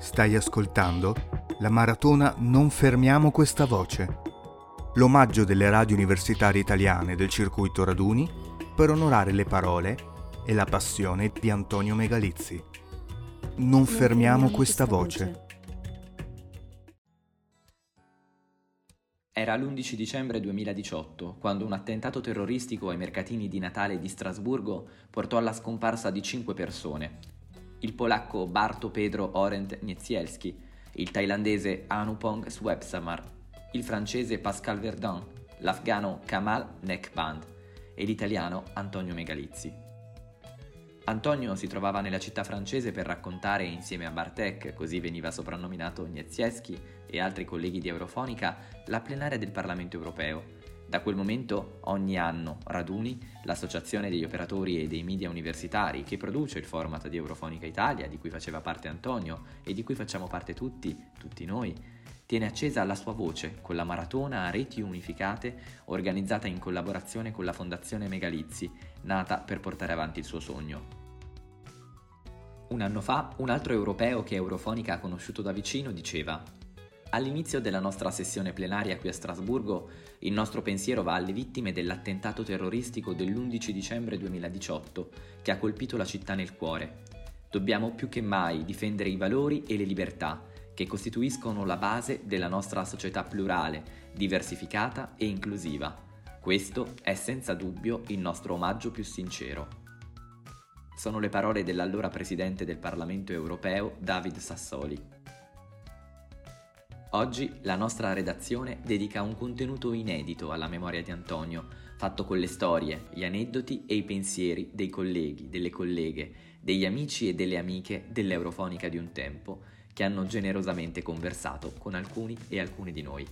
Stai ascoltando la maratona Non fermiamo questa voce. L'omaggio delle radio universitarie italiane del circuito Raduni per onorare le parole e la passione di Antonio Megalizzi. Non, fermiamo, questa, voce. Era l'11 dicembre 2018, quando un attentato terroristico ai mercatini di Natale di Strasburgo portò alla scomparsa di cinque persone, il polacco Barto Pedro Orent Niedzielski, il thailandese Anupong Swepsamar, il francese Pascal Verdun, l'afgano Kamal Nekband e l'italiano Antonio Megalizzi. Antonio si trovava nella città francese per raccontare insieme a Bartek, così veniva soprannominato Niedzielski e altri colleghi di Eurofonica, la plenaria del Parlamento europeo da quel momento ogni anno Raduni, l'associazione degli operatori e dei media universitari che produce il format di Eurofonica Italia, di cui faceva parte Antonio e di cui facciamo parte tutti, tutti noi, tiene accesa la sua voce con la maratona a reti unificate organizzata in collaborazione con la Fondazione Megalizzi, nata per portare avanti il suo sogno. Un anno fa, un altro europeo che Eurofonica ha conosciuto da vicino diceva All'inizio della nostra sessione plenaria qui a Strasburgo, il nostro pensiero va alle vittime dell'attentato terroristico dell'11 dicembre 2018 che ha colpito la città nel cuore. Dobbiamo più che mai difendere i valori e le libertà che costituiscono la base della nostra società plurale, diversificata e inclusiva. Questo è senza dubbio il nostro omaggio più sincero. Sono le parole dell'allora Presidente del Parlamento europeo David Sassoli. Oggi la nostra redazione dedica un contenuto inedito alla memoria di Antonio, fatto con le storie, gli aneddoti e i pensieri dei colleghi, delle colleghe, degli amici e delle amiche dell'Eurofonica di un tempo, che hanno generosamente conversato con alcuni e alcune di noi.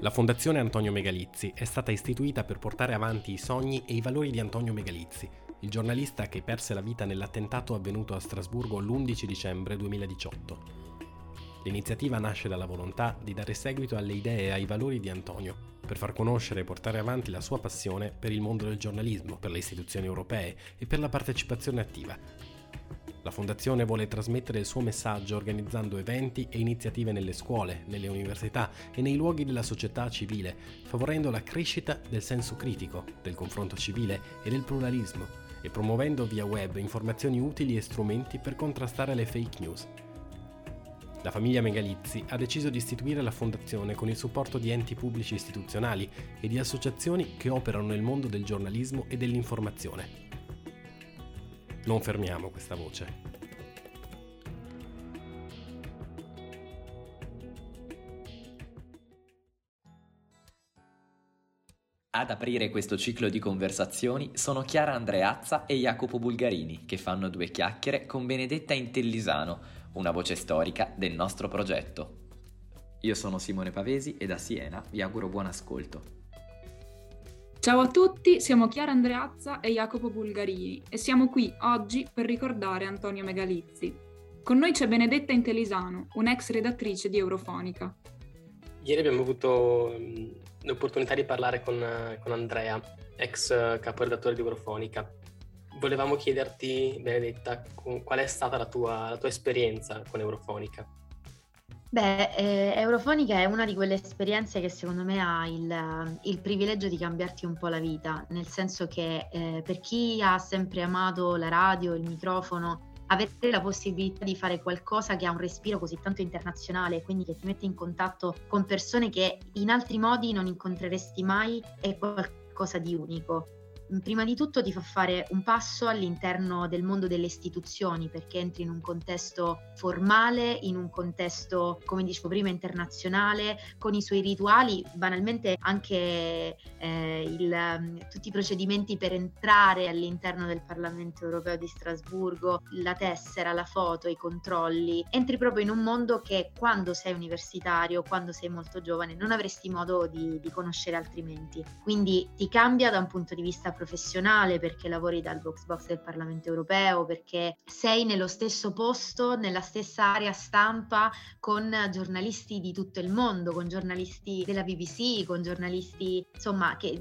La Fondazione Antonio Megalizzi è stata istituita per portare avanti i sogni e i valori di Antonio Megalizzi, il giornalista che perse la vita nell'attentato avvenuto a Strasburgo l'11 dicembre 2018. L'iniziativa nasce dalla volontà di dare seguito alle idee e ai valori di Antonio, per far conoscere e portare avanti la sua passione per il mondo del giornalismo, per le istituzioni europee e per la partecipazione attiva. La Fondazione vuole trasmettere il suo messaggio organizzando eventi e iniziative nelle scuole, nelle università e nei luoghi della società civile, favorendo la crescita del senso critico, del confronto civile e del pluralismo e promuovendo via web informazioni utili e strumenti per contrastare le fake news. La famiglia Megalizzi ha deciso di istituire la fondazione con il supporto di enti pubblici istituzionali e di associazioni che operano nel mondo del giornalismo e dell'informazione. Non fermiamo questa voce. Ad aprire questo ciclo di conversazioni sono Chiara Andreazza e Jacopo Bulgarini, che fanno due chiacchiere con Benedetta Intellisano, una voce storica del nostro progetto. Io sono Simone Pavesi e da Siena vi auguro buon ascolto. Ciao a tutti, siamo Chiara Andreazza e Jacopo Bulgarini e siamo qui oggi per ricordare Antonio Megalizzi. Con noi c'è Benedetta Intellisano, un'ex redattrice di Eurofonica. Ieri abbiamo avuto l'opportunità di parlare con, con Andrea, ex caporedattore di Eurofonica. Volevamo chiederti, Benedetta, qual è stata la tua, la tua esperienza con Eurofonica? Beh, eh, Eurofonica è una di quelle esperienze che secondo me ha il, il privilegio di cambiarti un po' la vita, nel senso che eh, per chi ha sempre amato la radio, il microfono, avere la possibilità di fare qualcosa che ha un respiro così tanto internazionale, quindi che ti mette in contatto con persone che in altri modi non incontreresti mai, è qualcosa di unico. Prima di tutto ti fa fare un passo all'interno del mondo delle istituzioni perché entri in un contesto formale, in un contesto, come dicevo prima, internazionale, con i suoi rituali, banalmente anche eh, il, tutti i procedimenti per entrare all'interno del Parlamento europeo di Strasburgo, la tessera, la foto, i controlli. Entri proprio in un mondo che quando sei universitario, quando sei molto giovane, non avresti modo di, di conoscere altrimenti. Quindi ti cambia da un punto di vista professionale, perché lavori dal box box del Parlamento europeo, perché sei nello stesso posto, nella stessa area stampa con giornalisti di tutto il mondo, con giornalisti della BBC, con giornalisti insomma che,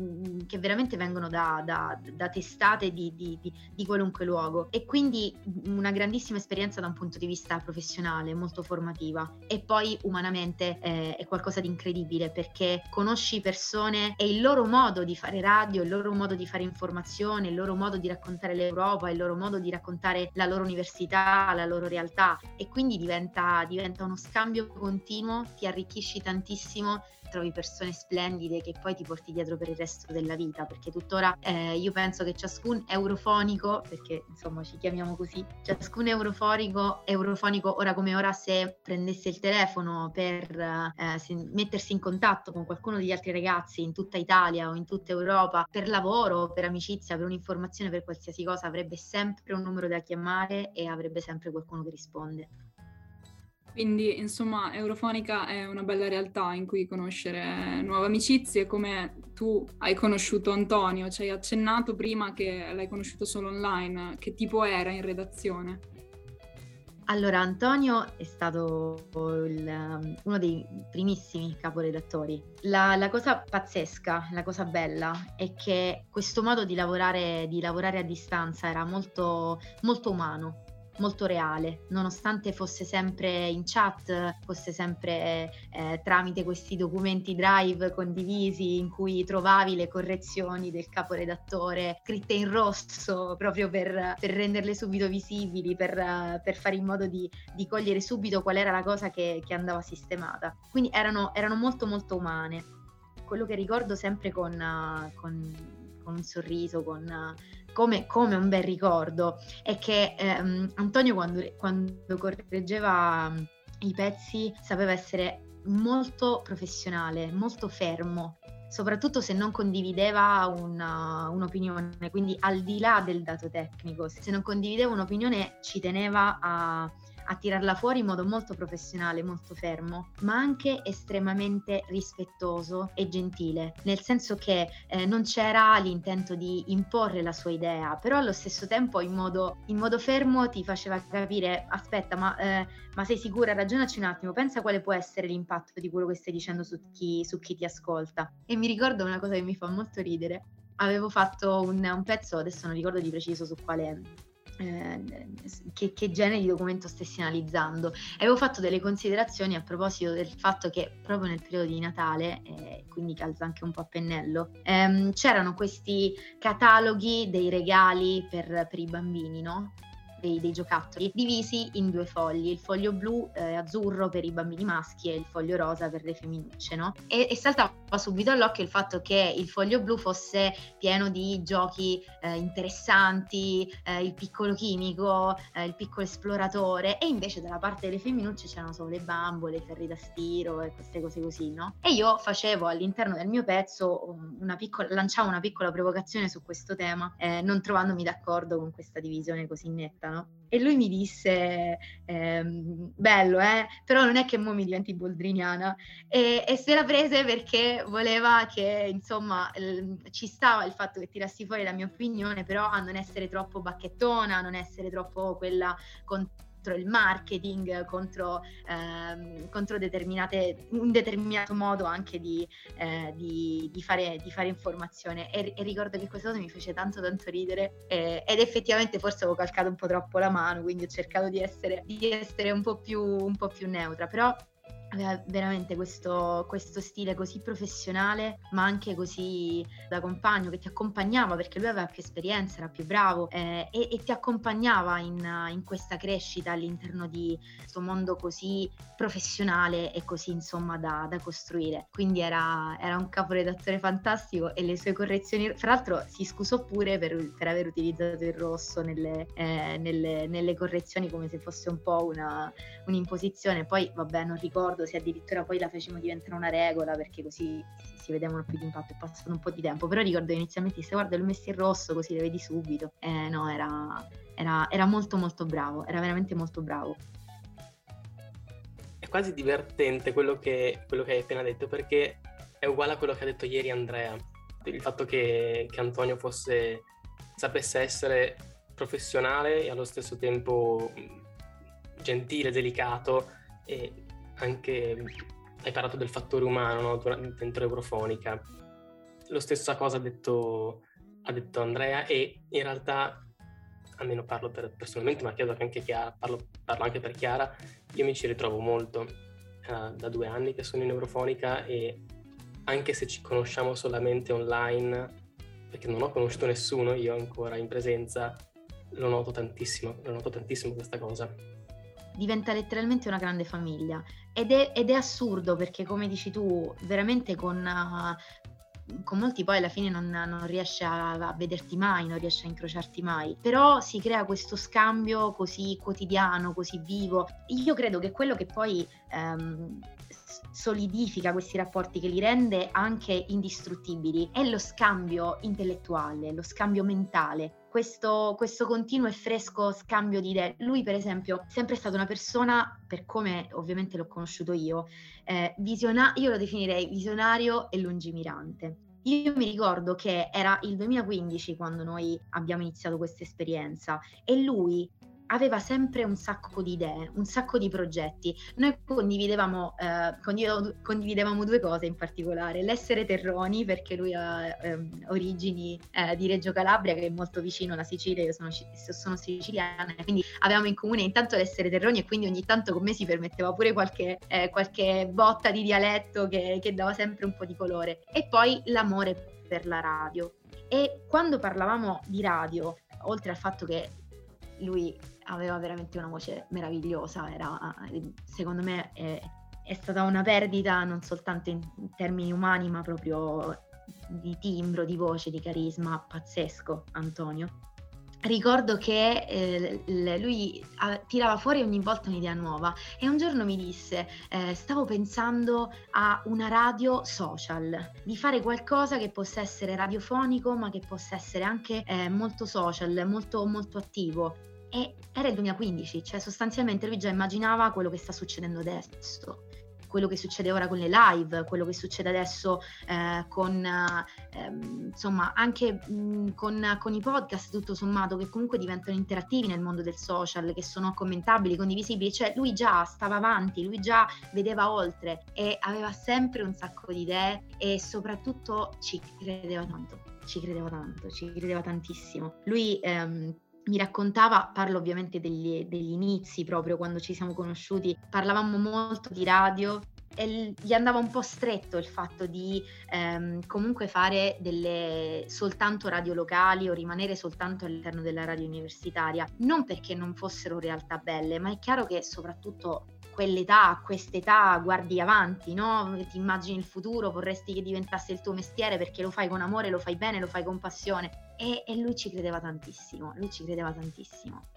che veramente vengono da, da, da testate di, di, di, di, qualunque luogo. E quindi una grandissima esperienza da un punto di vista professionale, molto formativa. E poi umanamente eh, è qualcosa di incredibile perché conosci persone e il loro modo di fare radio, il loro modo di fare informazione, il loro modo di raccontare l'Europa, il loro modo di raccontare la loro università, la loro realtà. E quindi diventa, diventa uno scambio continuo, ti arricchisci tantissimo trovi persone splendide che poi ti porti dietro per il resto della vita, perché tuttora eh, io penso che ciascun eurofonico, perché insomma ci chiamiamo così, ciascun eurofonico, eurofonico ora come ora se prendesse il telefono per eh, se, mettersi in contatto con qualcuno degli altri ragazzi in tutta Italia o in tutta Europa per lavoro, per amicizia, per un'informazione, per qualsiasi cosa, avrebbe sempre un numero da chiamare e avrebbe sempre qualcuno che risponde. Quindi, insomma, Eurofonica è una bella realtà in cui conoscere nuove amicizie, come tu hai conosciuto Antonio, ci hai accennato prima che l'hai conosciuto solo online, che tipo era in redazione? Allora, Antonio è stato il, uno dei primissimi caporedattori. La, la, cosa pazzesca, la cosa bella è che questo modo di lavorare, di lavorare a distanza era molto, molto umano, molto reale, nonostante fosse sempre in chat, fosse sempre eh, tramite questi documenti drive condivisi in cui trovavi le correzioni del caporedattore scritte in rosso proprio per, per renderle subito visibili, per, per fare in modo di, di, cogliere subito qual era la cosa che, che andava sistemata. Quindi erano, erano, molto molto umane. Quello che ricordo sempre con, con, con un sorriso, con come, come, un bel ricordo. È che ehm, Antonio quando, quando correggeva mm, i pezzi sapeva essere molto professionale, molto fermo, soprattutto se non condivideva una, un'opinione, quindi al di là del dato tecnico, se non condivideva un'opinione ci teneva a a tirarla fuori in modo molto professionale, molto fermo, ma anche estremamente rispettoso e gentile, nel senso che eh, non c'era l'intento di imporre la sua idea, però allo stesso tempo in modo, in modo fermo ti faceva capire, aspetta, ma, eh, ma, sei sicura, ragionaci un attimo, pensa quale può essere l'impatto di quello che stai dicendo su chi, su chi ti ascolta. E mi ricordo una cosa che mi fa molto ridere. Avevo fatto un, un pezzo, adesso non ricordo di preciso su quale eh, che, che, genere di documento stessi analizzando. Avevo fatto delle considerazioni a proposito del fatto che proprio nel periodo di Natale, eh, quindi calza anche un po' a pennello, ehm, c'erano questi cataloghi dei regali per, per i bambini, no? Dei, dei, giocattoli divisi in due fogli, il foglio blu eh, azzurro per i bambini maschi e il foglio rosa per le femminucce, no? E, e saltava subito all'occhio il fatto che il foglio blu fosse pieno di giochi eh, interessanti, eh, il piccolo chimico, eh, il piccolo esploratore e invece dalla parte delle femminucce c'erano solo le bambole, i ferri da stiro e queste cose così, no? E io facevo all'interno del mio pezzo una piccola, lanciavo una piccola provocazione su questo tema, eh, non trovandomi d'accordo con questa divisione così netta, no? E lui mi disse, ehm, bello, eh? Però non è che mo mi diventi boldriniana. E, e se la prese perché voleva che, insomma, l- ci stava il fatto che tirassi fuori la mia opinione, però a non essere troppo bacchettona, a non essere troppo quella con contro il marketing, contro, ehm, contro un determinato modo anche di, eh, di, di, fare, di fare, informazione. E, e, ricordo che questa cosa mi fece tanto tanto ridere eh, ed effettivamente forse avevo calcato un po' troppo la mano, quindi ho cercato di essere, essere un, po più, un po' più neutra, però aveva veramente questo, questo, stile così professionale, ma anche così da compagno che ti accompagnava perché lui aveva più esperienza, era più bravo eh, e, e, ti accompagnava in, in, questa crescita all'interno di questo mondo così professionale e così insomma da, da costruire. Quindi era, era, un caporedattore fantastico e le sue correzioni, fra l'altro si scusò pure per, per aver utilizzato il rosso nelle, eh, nelle, nelle, correzioni come se fosse un po' una, un'imposizione. Poi vabbè non ricordo ricordo se addirittura poi la facevamo diventare una regola perché così si, vedevano più di impatto, è passato un po' di tempo, però ricordo che inizialmente disse guarda l'ho messo in rosso così le vedi subito, eh, no era, era, era molto molto bravo, era veramente molto bravo. È quasi divertente quello che, quello che hai appena detto perché è uguale a quello che ha detto ieri Andrea. il fatto che, che Antonio fosse, sapesse essere professionale e allo stesso tempo gentile, delicato e anche hai parlato del fattore umano no? dentro Eurofonica. Lo stessa cosa ha detto, ha detto Andrea e in realtà, almeno parlo per, personalmente, ma credo che anche Chiara, parlo, parlo anche per Chiara, io mi ci ritrovo molto uh, da due anni che sono in Eurofonica e anche se ci conosciamo solamente online, perché non ho conosciuto nessuno io ancora in presenza, lo noto tantissimo, lo noto tantissimo questa cosa diventa letteralmente una grande famiglia. Ed è, ed è assurdo perché come dici tu veramente con, uh, con molti poi alla fine non, non riesce a, a, vederti mai, non riesce a incrociarti mai, però si crea questo scambio così quotidiano, così vivo. Io credo che quello che poi um, solidifica questi rapporti, che li rende anche indistruttibili, è lo scambio intellettuale, lo scambio mentale questo, questo, continuo e fresco scambio di idee. Lui, per esempio, è sempre stata una persona, per come ovviamente l'ho conosciuto io, eh, visiona- io lo definirei visionario e lungimirante. Io mi ricordo che era il 2015 quando noi abbiamo iniziato questa esperienza e lui aveva sempre un sacco di idee, un sacco di progetti. Noi condividevamo, eh, condividevamo due cose in particolare, l'essere terroni, perché lui ha ehm, origini eh, di Reggio Calabria, che è molto vicino alla Sicilia, io sono, sono, siciliana, quindi avevamo in comune intanto l'essere terroni e quindi ogni tanto con me si permetteva pure qualche, eh, qualche botta di dialetto che, che dava sempre un po' di colore. E poi l'amore per la radio. E quando parlavamo di radio, oltre al fatto che lui aveva veramente una voce meravigliosa, era, secondo me è, è, stata una perdita non soltanto in termini umani ma proprio di timbro, di voce, di carisma pazzesco Antonio. Ricordo che eh, lui tirava fuori ogni volta un'idea nuova e un giorno mi disse eh, stavo pensando a una radio social, di fare qualcosa che possa essere radiofonico ma che possa essere anche eh, molto social, molto, molto attivo e era il 2015, cioè sostanzialmente lui già immaginava quello che sta succedendo adesso, quello che succede ora con le live, quello che succede adesso eh, con, eh, insomma, anche mh, con, con, i podcast tutto sommato che comunque diventano interattivi nel mondo del social, che sono commentabili, condivisibili, cioè lui già stava avanti, lui già vedeva oltre e aveva sempre un sacco di idee e soprattutto ci credeva tanto, ci credeva tanto, ci credeva tantissimo. Lui ehm, mi raccontava, parlo ovviamente degli, degli, inizi proprio quando ci siamo conosciuti, parlavamo molto di radio e gli andava un po' stretto il fatto di ehm, comunque fare delle soltanto radio locali o rimanere soltanto all'interno della radio universitaria, non perché non fossero realtà belle, ma è chiaro che soprattutto quell'età, a quest'età guardi avanti, no? Ti immagini il futuro, vorresti che diventasse il tuo mestiere perché lo fai con amore, lo fai bene, lo fai con passione. E, e lui ci credeva tantissimo, lui ci credeva tantissimo.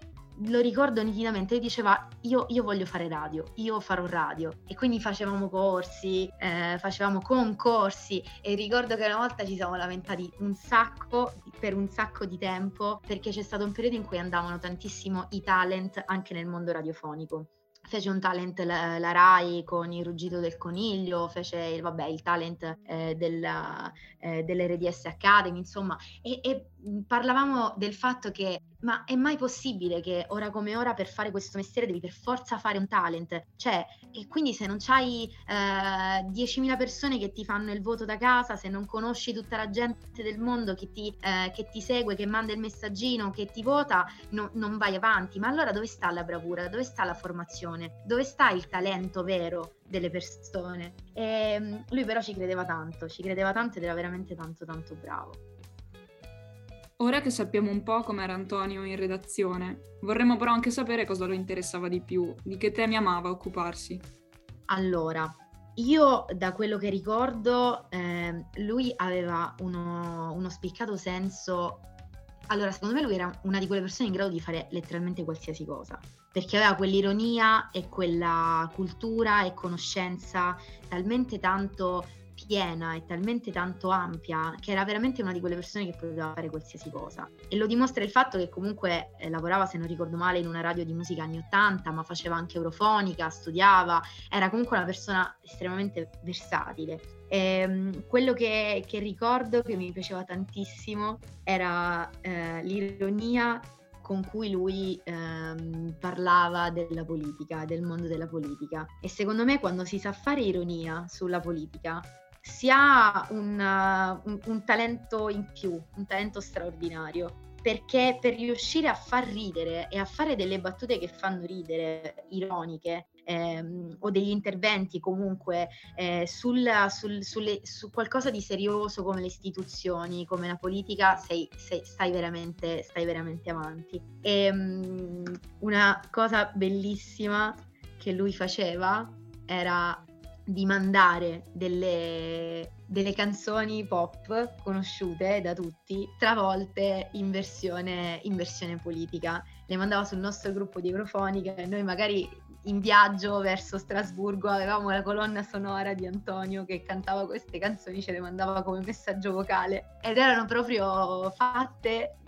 Lo ricordo nitidamente, lui diceva io, io voglio fare radio, io farò radio. E quindi facevamo corsi, eh, facevamo concorsi e ricordo che una volta ci siamo lamentati un sacco, per un sacco di tempo, perché c'è stato un periodo in cui andavano tantissimo i talent anche nel mondo radiofonico fece un talent la, la, Rai con il ruggito del coniglio, fece vabbè, il talent eh, della, eh, dell'RDS Academy, insomma, e, e parlavamo del fatto che ma è mai possibile che ora come ora per fare questo mestiere devi per forza fare un talent? Cioè, e quindi se non c'hai eh, 10.000 persone che ti fanno il voto da casa, se non conosci tutta la gente del mondo che ti, eh, che ti segue, che manda il messaggino, che ti vota, no, non vai avanti. Ma allora dove sta la bravura? Dove sta la formazione? Dove sta il talento vero delle persone? E, ehm, lui però ci credeva tanto, ci credeva tanto ed era veramente tanto tanto bravo. Ora che sappiamo un po' com'era Antonio in redazione, vorremmo però anche sapere cosa lo interessava di più, di che temi amava occuparsi. Allora, io da quello che ricordo, eh, lui aveva uno, uno spiccato senso allora, secondo me lui era una di quelle persone in grado di fare letteralmente qualsiasi cosa, perché aveva quell'ironia e quella cultura e conoscenza talmente tanto piena e talmente tanto ampia che era veramente una di quelle persone che poteva fare qualsiasi cosa. E lo dimostra il fatto che comunque eh, lavorava, se non ricordo male, in una radio di musica anni 80, ma faceva anche eurofonica, studiava, era comunque una persona estremamente versatile. E, ehm, quello che, che, ricordo che mi piaceva tantissimo era eh, l'ironia con cui lui ehm, parlava della politica, del mondo della politica. E secondo me quando si sa fare ironia sulla politica si ha un, un, un talento in più, un talento straordinario perché per riuscire a far ridere e a fare delle battute che fanno ridere, ironiche, ehm, o degli interventi comunque eh, sul, sul, sulle, su qualcosa di serioso come le istituzioni, come la politica, sei, sei, stai, veramente, stai veramente avanti. E, um, una cosa bellissima che lui faceva era di mandare delle, delle, canzoni pop conosciute da tutti, travolte in versione, in versione politica. Le mandava sul nostro gruppo di Eurofonica e noi magari in viaggio verso Strasburgo avevamo la colonna sonora di Antonio che cantava queste canzoni, ce le mandava come messaggio vocale ed erano proprio fatte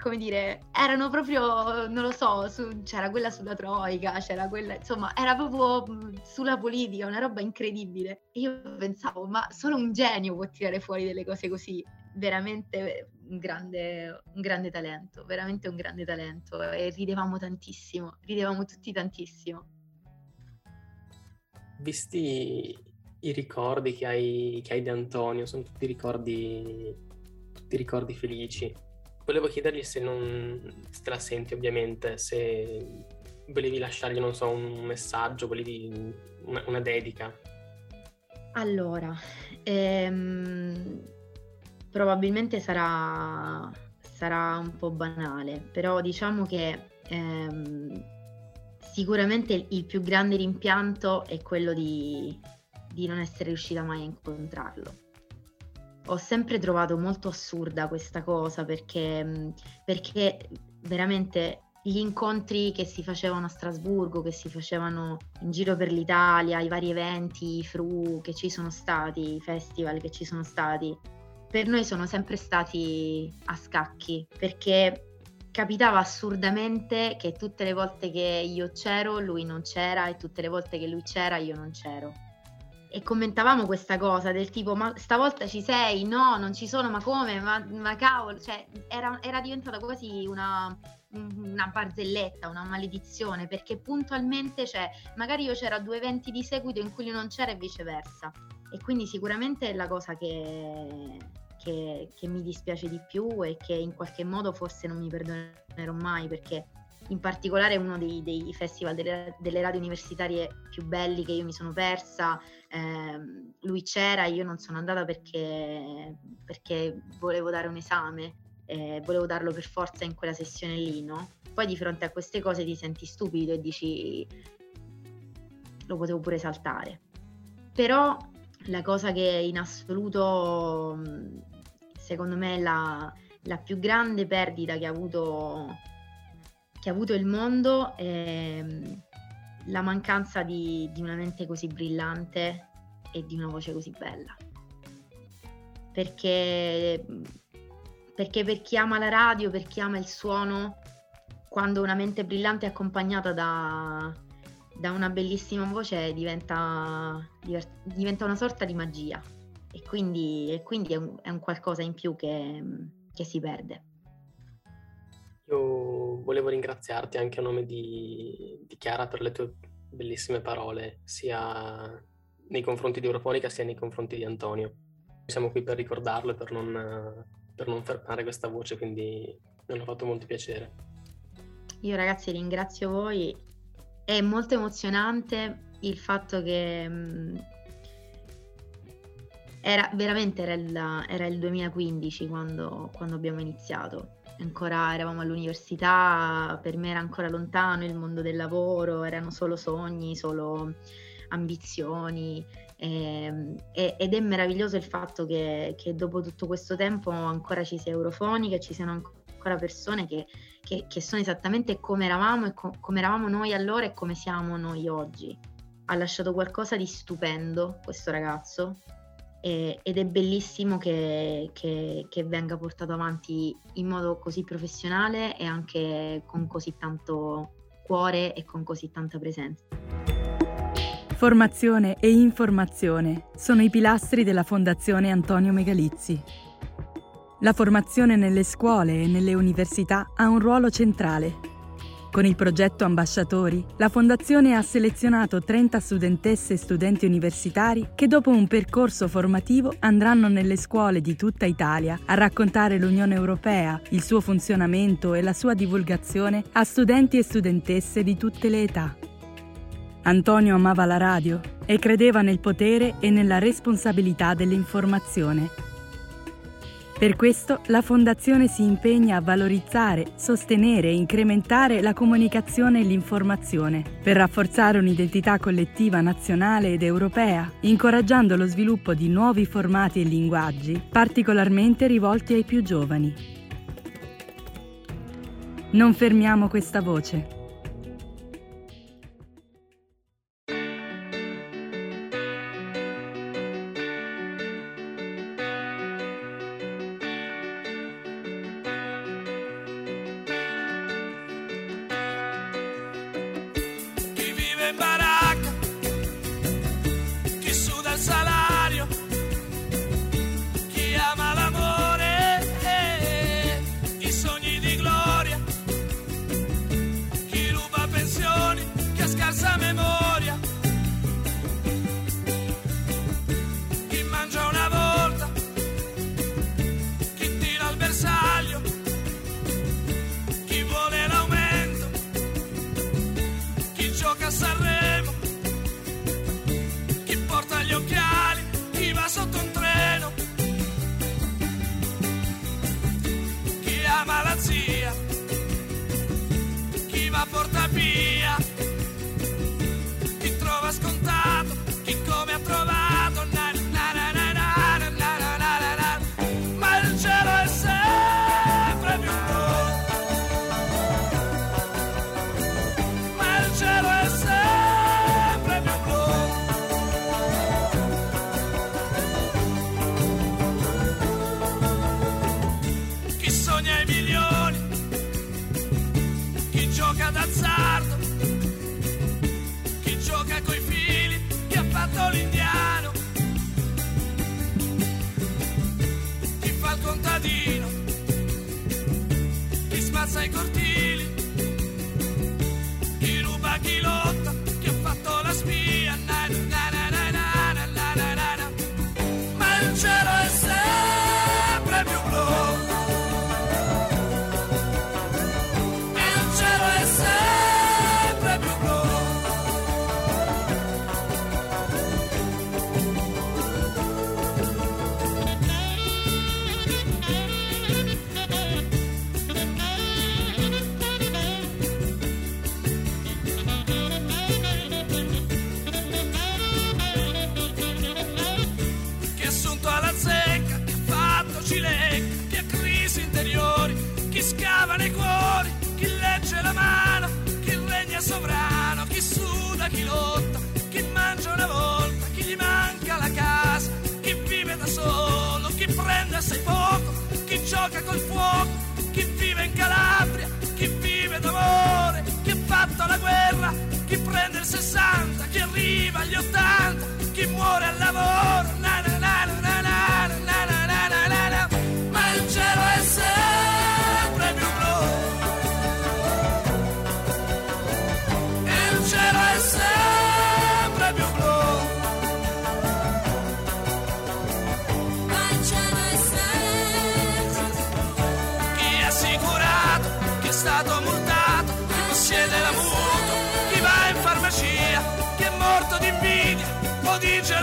come dire, erano proprio, non lo so, su, c'era quella sulla Troica, c'era quella, insomma, era proprio sulla politica, una roba incredibile. Io pensavo, ma solo un genio può tirare fuori delle cose così. Veramente un grande, un grande talento, veramente un grande talento. E ridevamo tantissimo, ridevamo tutti tantissimo. Visti i ricordi che hai, che hai di Antonio, sono tutti ricordi, tutti ricordi felici volevo chiedergli se non se la senti ovviamente, se volevi lasciargli, non so, un messaggio, volevi una, una dedica. Allora, ehm, probabilmente sarà, sarà un po' banale, però diciamo che ehm, sicuramente il più grande rimpianto è quello di, di non essere riuscita mai a incontrarlo ho sempre trovato molto assurda questa cosa perché, perché veramente gli incontri che si facevano a Strasburgo, che si facevano in giro per l'Italia, i vari eventi, i fru che ci sono stati, i festival che ci sono stati, per noi sono sempre stati a scacchi perché capitava assurdamente che tutte le volte che io c'ero lui non c'era e tutte le volte che lui c'era io non c'ero e commentavamo questa cosa del tipo ma stavolta ci sei? No, non ci sono, ma come? Ma, ma cavolo, cioè era, era diventata quasi una, una barzelletta, una maledizione, perché puntualmente cioè, magari io c'era due eventi di seguito in cui lui non c'era e viceversa. E quindi sicuramente è la cosa che, che, che mi dispiace di più e che in qualche modo forse non mi perdonerò mai perché in particolare uno dei, dei festival delle, delle, radio universitarie più belli che io mi sono persa. Eh, lui c'era, io non sono andata perché, perché volevo dare un esame, eh, volevo darlo per forza in quella sessione lì, no? Poi di fronte a queste cose ti senti stupido e dici lo potevo pure saltare. Però la cosa che in assoluto secondo me è la, la più grande perdita che ha avuto che ha avuto il mondo ehm, la mancanza di, di, una mente così brillante e di una voce così bella. Perché, perché per chi ama la radio, per chi ama il suono, quando una mente brillante è accompagnata da, da una bellissima voce diventa, diventa, una sorta di magia e quindi, e quindi è, un, è, un, qualcosa in più che, che si perde. Io volevo ringraziarti anche a nome di, di Chiara per le tue bellissime parole, sia nei confronti di Eurofonica sia nei confronti di Antonio. Siamo qui per ricordarlo e per non, per non fermare questa voce, quindi mi hanno fatto molto piacere. Io ragazzi ringrazio voi, è molto emozionante il fatto che mh, mm, era veramente era il, era il 2015 quando, quando abbiamo iniziato ancora eravamo all'università, per me era ancora lontano il mondo del lavoro, erano solo sogni, solo ambizioni eh, ed è meraviglioso il fatto che, che, dopo tutto questo tempo ancora ci sia Eurofoni, che ci siano ancora persone che, che, che sono esattamente come eravamo e co- come eravamo noi allora e come siamo noi oggi. Ha lasciato qualcosa di stupendo questo ragazzo e, ed è bellissimo che, che, che venga portato avanti in modo così professionale e anche con così tanto cuore e con così tanta presenza. Formazione e informazione sono i pilastri della Fondazione Antonio Megalizzi. La formazione nelle scuole e nelle università ha un ruolo centrale con il progetto Ambasciatori, la Fondazione ha selezionato 30 studentesse e studenti universitari che dopo un percorso formativo andranno nelle scuole di tutta Italia a raccontare l'Unione Europea, il suo funzionamento e la sua divulgazione a studenti e studentesse di tutte le età. Antonio amava la radio e credeva nel potere e nella responsabilità dell'informazione per questo la Fondazione si impegna a valorizzare, sostenere e incrementare la comunicazione e l'informazione per rafforzare un'identità collettiva nazionale ed europea, incoraggiando lo sviluppo di nuovi formati e linguaggi particolarmente rivolti ai più giovani. Non fermiamo questa voce. la porta via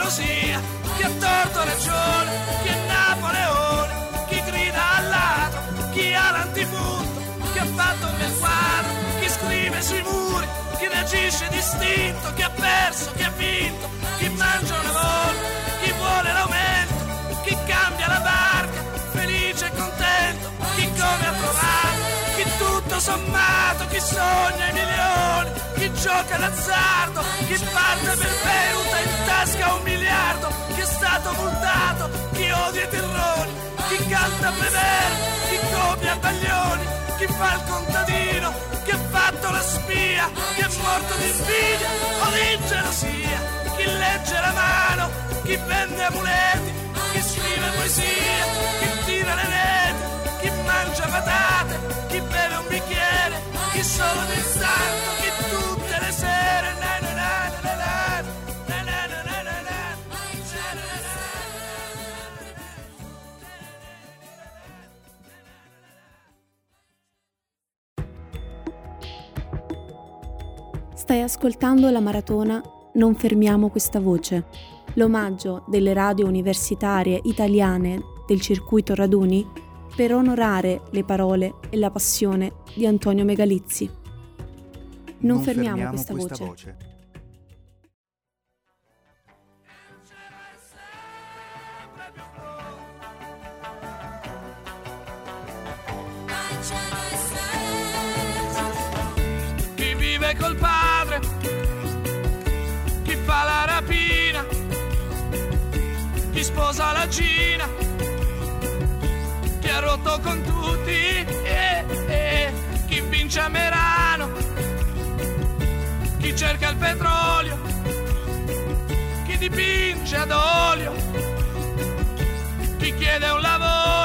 gelosia, chi ha torto ragione, chi è Napoleone, chi grida al ladro, chi ha l'antipunto, chi ha fatto nel quadro, chi scrive sui muri, chi reagisce distinto, chi ha perso, chi ha vinto, chi mangia una volta, chi vuole l'aumento, chi cambia la barca, felice e contento, chi come ha trovato, chi tutto sommato, chi sogna i milioni, chi gioca d'azzardo, chi parte per bevuta in tasca un miliardo, chi è stato multato, chi odia i terrori, chi canta a bever, chi copia baglioni, chi fa il contadino, chi ha fatto la spia, chi è morto di invidia o di gelosia, chi legge la mano, chi vende amuleti, chi scrive poesia, chi tira le reti, chi mangia patate, chi beve un bicchiere, chi solo del santo, chi tutte le sere. Stai ascoltando la maratona Non fermiamo questa voce, l'omaggio delle radio universitarie italiane del circuito Raduni per onorare le parole e la passione di Antonio Megalizzi. Non, fermiamo, questa, voce. Chi sposa la Gina, chi ha rotto con tutti, eh, eh, chi vince a Merano, chi cerca il petrolio, chi dipinge ad olio, chi chiede un lavoro.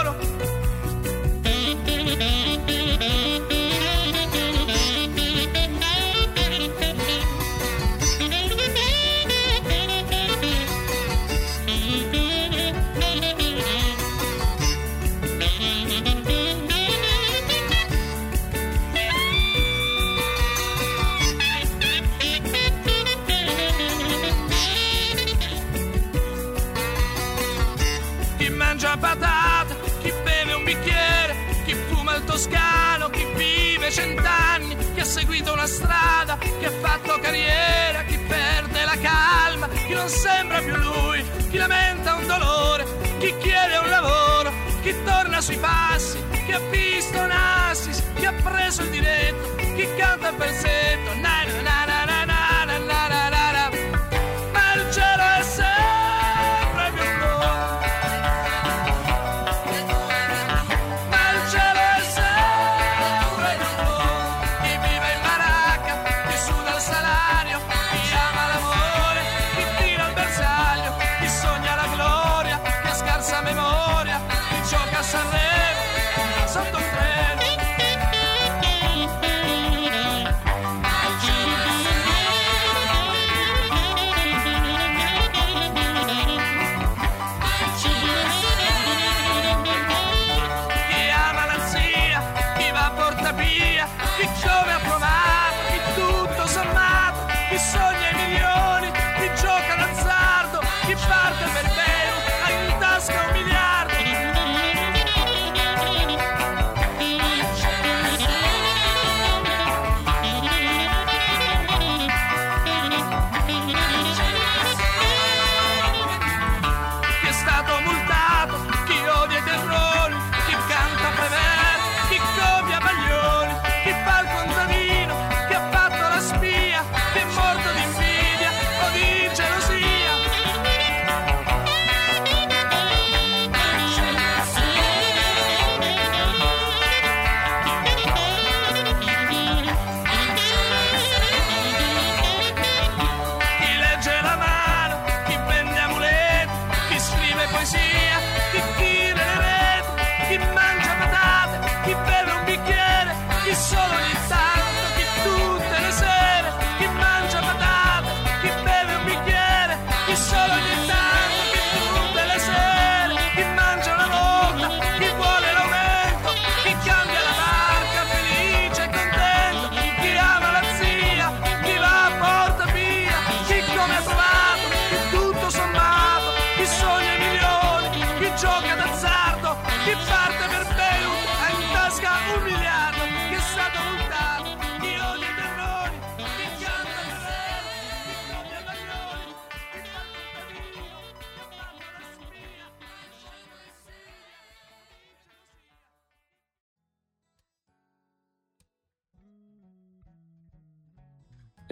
Cent'anni, chi ha seguito una strada, chi ha fatto carriera, chi perde la calma, chi non sembra più lui, chi lamenta un dolore, chi chiede un lavoro, chi torna sui passi, chi ha visto un assis, chi ha preso il diretto, chi canta il pezzetto, na na na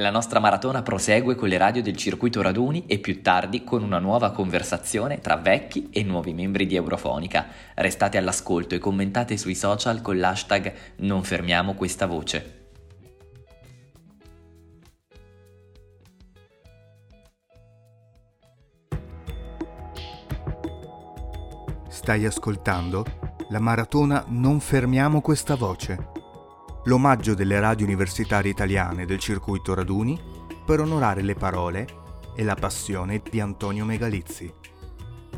La nostra maratona prosegue con le radio del circuito raduni e più tardi con una nuova conversazione tra vecchi e nuovi membri di Eurofonica. Restate all'ascolto e commentate sui social con l'hashtag Non fermiamo questa voce. Stai ascoltando la maratona Non fermiamo questa voce, l'omaggio delle radio universitarie italiane del circuito raduni per onorare le parole e la passione di Antonio Megalizzi.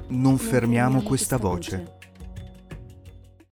Non, fermiamo, questa, voce.